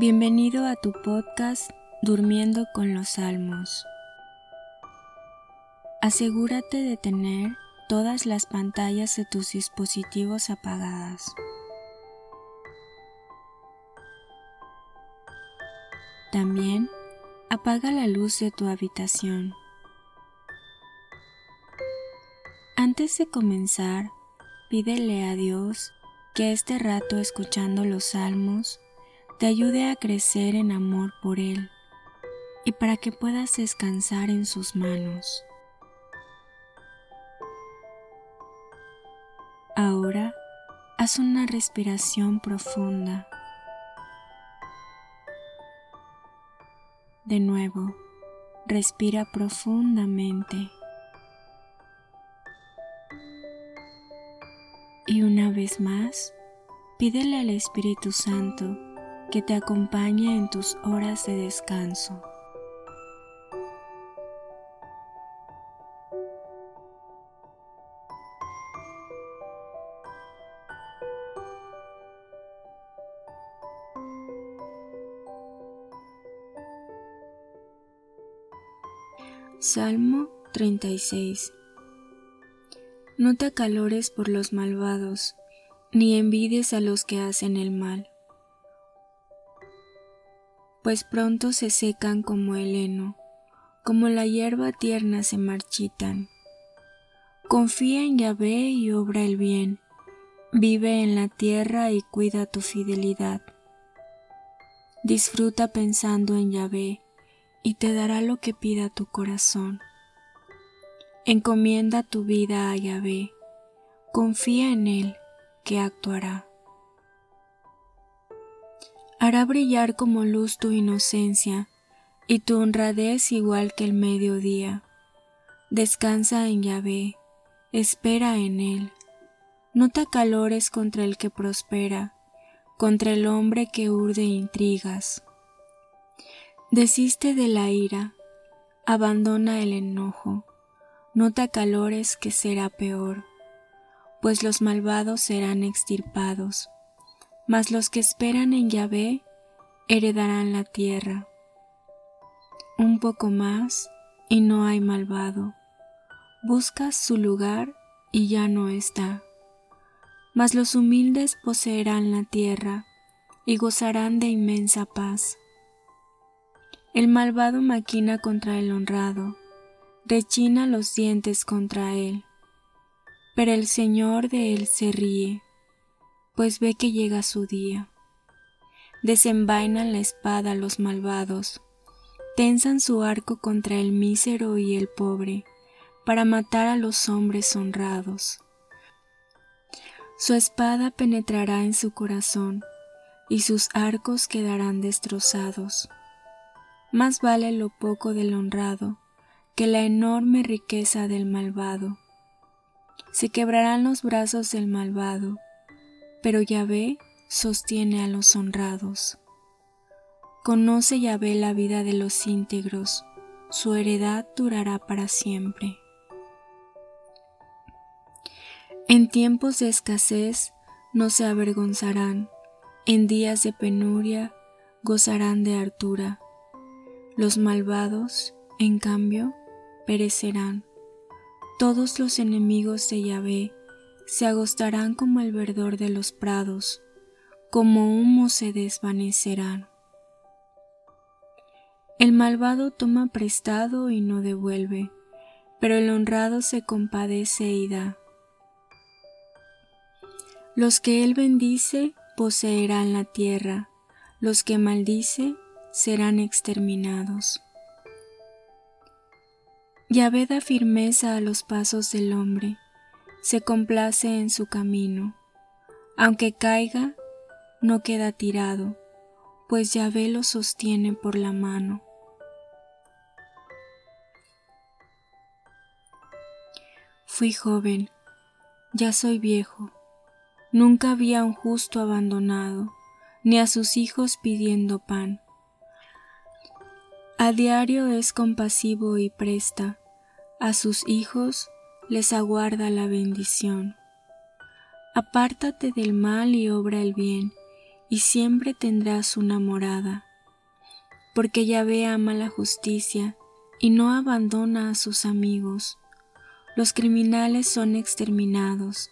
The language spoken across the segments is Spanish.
Bienvenido a tu podcast Durmiendo con los Salmos. Asegúrate de tener todas las pantallas de tus dispositivos apagadas. También apaga la luz de tu habitación. Antes de comenzar, pídele a Dios que este rato escuchando los salmos te ayude a crecer en amor por Él y para que puedas descansar en sus manos. Ahora haz una respiración profunda. De nuevo, respira profundamente. Y una vez más, pídele al Espíritu Santo que te acompañe en tus horas de descanso. Salmo 36 No te acalores por los malvados, ni envidies a los que hacen el mal, pues pronto se secan como el heno, como la hierba tierna se marchitan. Confía en Yahvé y obra el bien, vive en la tierra y cuida tu fidelidad. Disfruta pensando en Yahvé y te dará lo que pida tu corazón. Encomienda tu vida a Yahvé, confía en Él, que actuará. Hará brillar como luz tu inocencia y tu honradez igual que el mediodía. Descansa en Yahvé, espera en Él. No te acalores contra el que prospera, contra el hombre que urde intrigas Desiste de la ira, abandona el enojo, no te acalores que será peor, pues los malvados serán extirpados, mas los que esperan en Yahvé heredarán la tierra. Un poco más y no hay malvado, buscas su lugar y ya no está, mas los humildes poseerán la tierra y gozarán de inmensa paz. El malvado maquina contra el honrado, rechina los dientes contra él, pero el Señor de él se ríe, pues ve que llega su día. Desenvainan la espada los malvados, tensan su arco contra el mísero y el pobre, para matar a los hombres honrados. Su espada penetrará en su corazón, y sus arcos quedarán destrozados. Más vale lo poco del honrado que la enorme riqueza del malvado. Se quebrarán los brazos del malvado, pero Yahvé sostiene a los honrados. Conoce Yahvé la vida de los íntegros, su heredad durará para siempre. En tiempos de escasez no se avergonzarán, en días de penuria gozarán de hartura los malvados, en cambio, perecerán. Todos los enemigos de Yahvé se agostarán como el verdor de los prados, como humo se desvanecerán. El malvado toma prestado y no devuelve, pero el honrado se compadece y da. Los que él bendice poseerán la tierra, los que maldice serán exterminados. Yahvé da firmeza a los pasos del hombre, se complace en su camino. Aunque caiga, no queda tirado, pues Yahvé lo sostiene por la mano. Fui joven, ya soy viejo, nunca vi a un justo abandonado, ni a sus hijos pidiendo pan. A diario es compasivo y presta, a sus hijos les aguarda la bendición. Apártate del mal y obra el bien, y siempre tendrás una morada, porque Yahvé ama la justicia y no abandona a sus amigos. Los criminales son exterminados,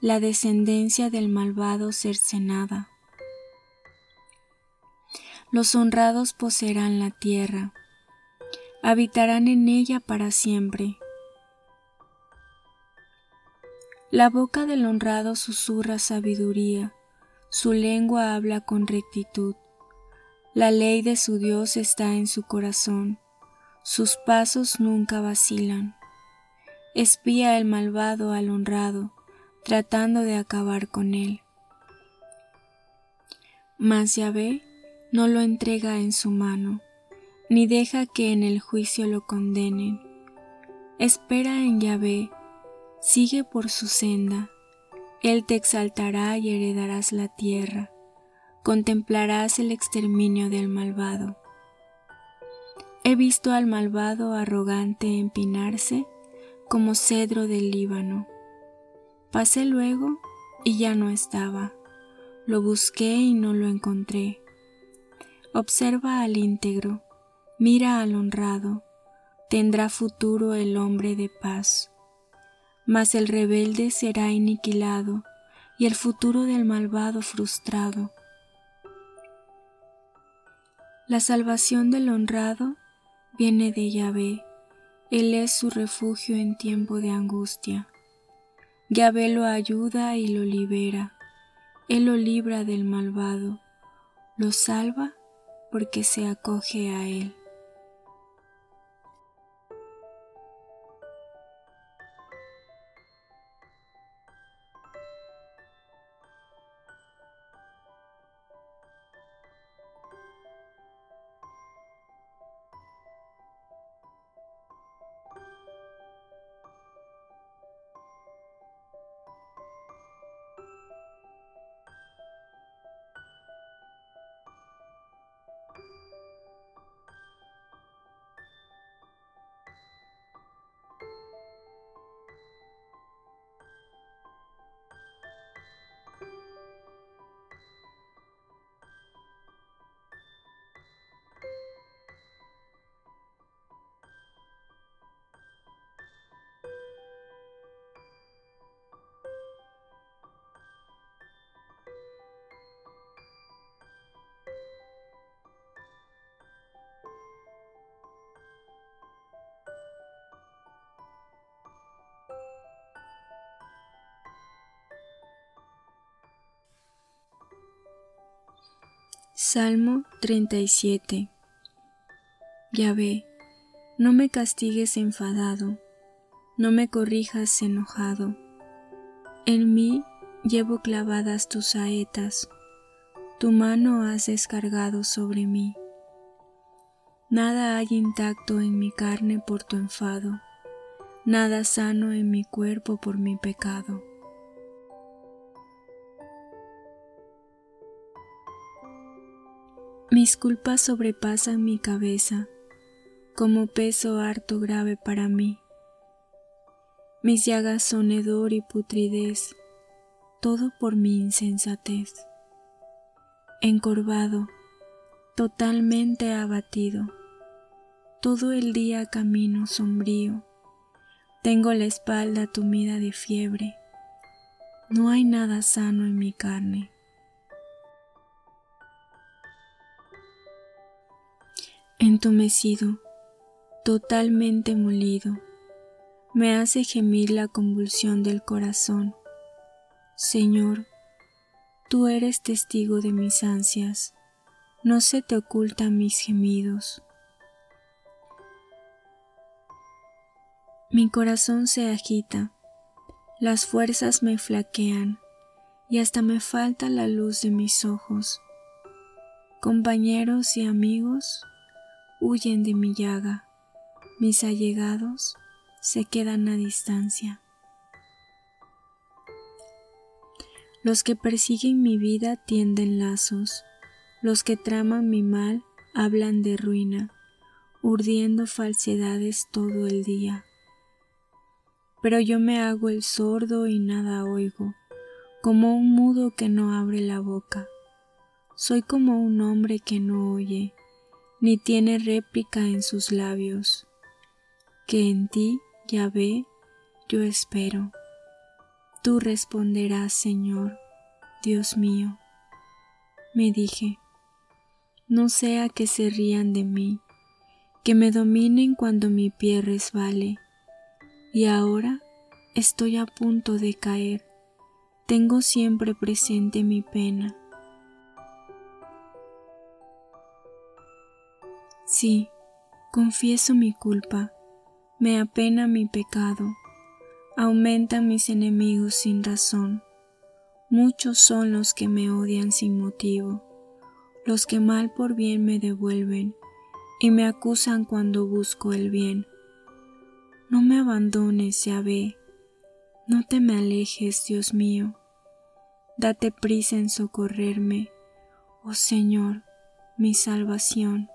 la descendencia del malvado cercenada. Los honrados poseerán la tierra, habitarán en ella para siempre. La boca del honrado susurra sabiduría, su lengua habla con rectitud. La ley de su Dios está en su corazón, sus pasos nunca vacilan. Espía el malvado al honrado, tratando de acabar con él. Mas Yahvé no lo entrega en su mano, ni deja que en el juicio lo condenen. Espera en Yahvé, sigue por su senda, él te exaltará y heredarás la tierra, contemplarás el exterminio del malvado. He visto al malvado arrogante empinarse como cedro del Líbano. Pasé luego y ya no estaba. Lo busqué y no lo encontré. Observa al íntegro, mira al honrado, tendrá futuro el hombre de paz mas el rebelde será aniquilado y el futuro del malvado frustrado. La salvación del honrado viene de Yahvé, Él es su refugio en tiempo de angustia. Yahvé lo ayuda y lo libera, Él lo libra del malvado, lo salva porque se acoge a Él. Salmo 37 Yahvé, no me castigues enfadado, no me corrijas enojado. En mí llevo clavadas tus saetas, tu mano has descargado sobre mí. Nada hay intacto en mi carne por tu enfado, nada sano en mi cuerpo por mi pecado. Mis culpas sobrepasan mi cabeza, como peso harto grave para mí. Mis llagas son hedor y putridez, todo por mi insensatez. Encorvado, totalmente abatido, todo el día camino sombrío, tengo la espalda tumida de fiebre, no hay nada sano en mi carne. Entumecido, totalmente molido, me hace gemir la convulsión del corazón. Señor, tú eres testigo de mis ansias, no se te ocultan mis gemidos. Mi corazón se agita, las fuerzas me flaquean y hasta me falta la luz de mis ojos. Compañeros y amigos, huyen de mi llaga, mis allegados se quedan a distancia. Los que persiguen mi vida tienden lazos, los que traman mi mal hablan de ruina, urdiendo falsedades todo el día. Pero yo me hago el sordo y nada oigo, como un mudo que no abre la boca. Soy como un hombre que no oye, ni tiene réplica en sus labios, que en ti, Yahvé, yo espero. Tú responderás, Señor, Dios mío. Me dije, no sea que se rían de mí, que me dominen cuando mi pie resbale, y ahora estoy a punto de caer, tengo siempre presente mi pena. Sí, confieso mi culpa, me apena mi pecado, aumentan mis enemigos sin razón. Muchos son los que me odian sin motivo, los que mal por bien me devuelven y me acusan cuando busco el bien. No me abandones, Yahvé, no te me alejes, Dios mío. Date prisa en socorrerme, oh Señor, mi salvación.